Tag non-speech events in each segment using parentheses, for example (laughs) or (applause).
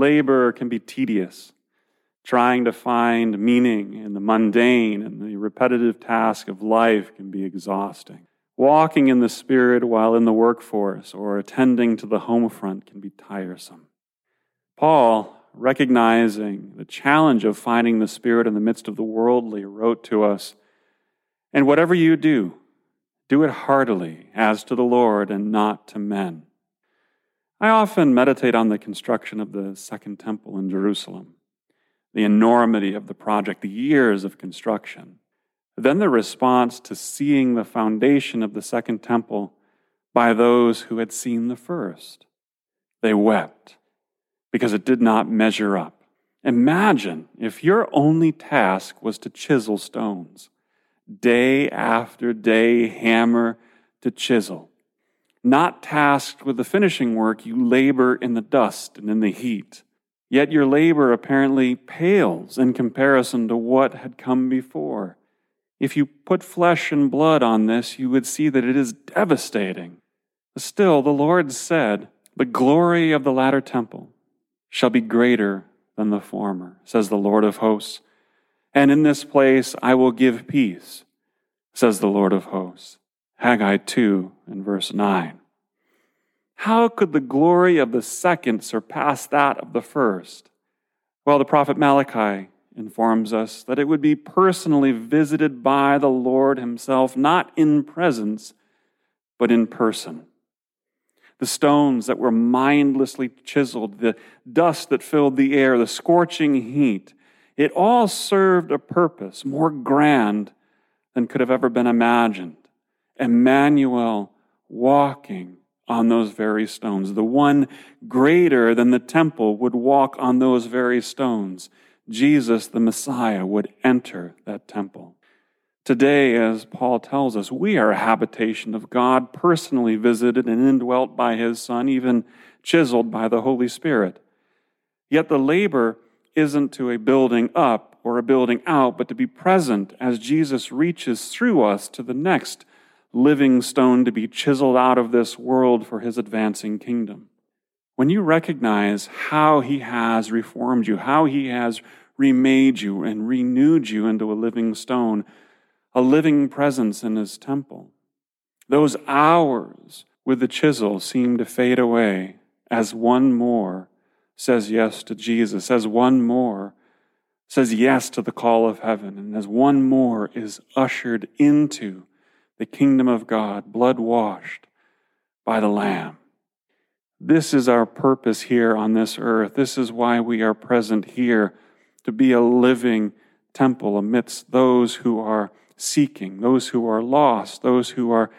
labor can be tedious. Trying to find meaning in the mundane and the repetitive task of life can be exhausting. Walking in the Spirit while in the workforce or attending to the home front can be tiresome. Paul, recognizing the challenge of finding the Spirit in the midst of the worldly, wrote to us And whatever you do, do it heartily, as to the Lord and not to men. I often meditate on the construction of the Second Temple in Jerusalem, the enormity of the project, the years of construction. Then the response to seeing the foundation of the Second Temple by those who had seen the first. They wept because it did not measure up. Imagine if your only task was to chisel stones, day after day, hammer to chisel. Not tasked with the finishing work, you labor in the dust and in the heat. Yet your labor apparently pales in comparison to what had come before. If you put flesh and blood on this, you would see that it is devastating. Still, the Lord said, The glory of the latter temple shall be greater than the former, says the Lord of hosts. And in this place I will give peace, says the Lord of hosts. Haggai 2 and verse 9. How could the glory of the second surpass that of the first? Well, the prophet Malachi informs us that it would be personally visited by the Lord Himself, not in presence, but in person the stones that were mindlessly chiseled, the dust that filled the air, the scorching heat. It all served a purpose more grand than could have ever been imagined. Emmanuel walking on those very stones. The one greater than the temple would walk on those very stones. Jesus, the Messiah, would enter that temple. Today, as Paul tells us, we are a habitation of God, personally visited and indwelt by his Son, even chiseled by the Holy Spirit. Yet the labor isn't to a building up or a building out, but to be present as Jesus reaches through us to the next living stone to be chiseled out of this world for his advancing kingdom. When you recognize how he has reformed you, how he has remade you and renewed you into a living stone, a living presence in his temple. Those hours with the chisel seem to fade away as one more says yes to Jesus, as one more says yes to the call of heaven, and as one more is ushered into the kingdom of God, blood washed by the Lamb. This is our purpose here on this earth. This is why we are present here to be a living temple amidst those who are seeking, those who are lost, those who are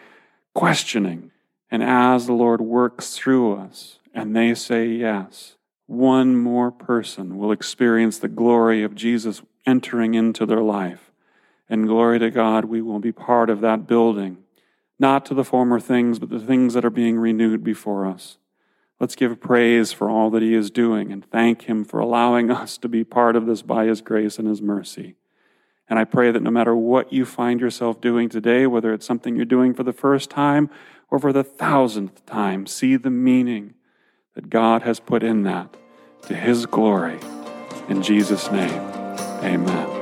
questioning. And as the Lord works through us and they say yes, one more person will experience the glory of Jesus entering into their life. And glory to God, we will be part of that building, not to the former things, but the things that are being renewed before us. Let's give praise for all that He is doing and thank Him for allowing (laughs) us to be part of this by His grace and His mercy. And I pray that no matter what you find yourself doing today, whether it's something you're doing for the first time or for the thousandth time, see the meaning that God has put in that to His glory. In Jesus' name, amen.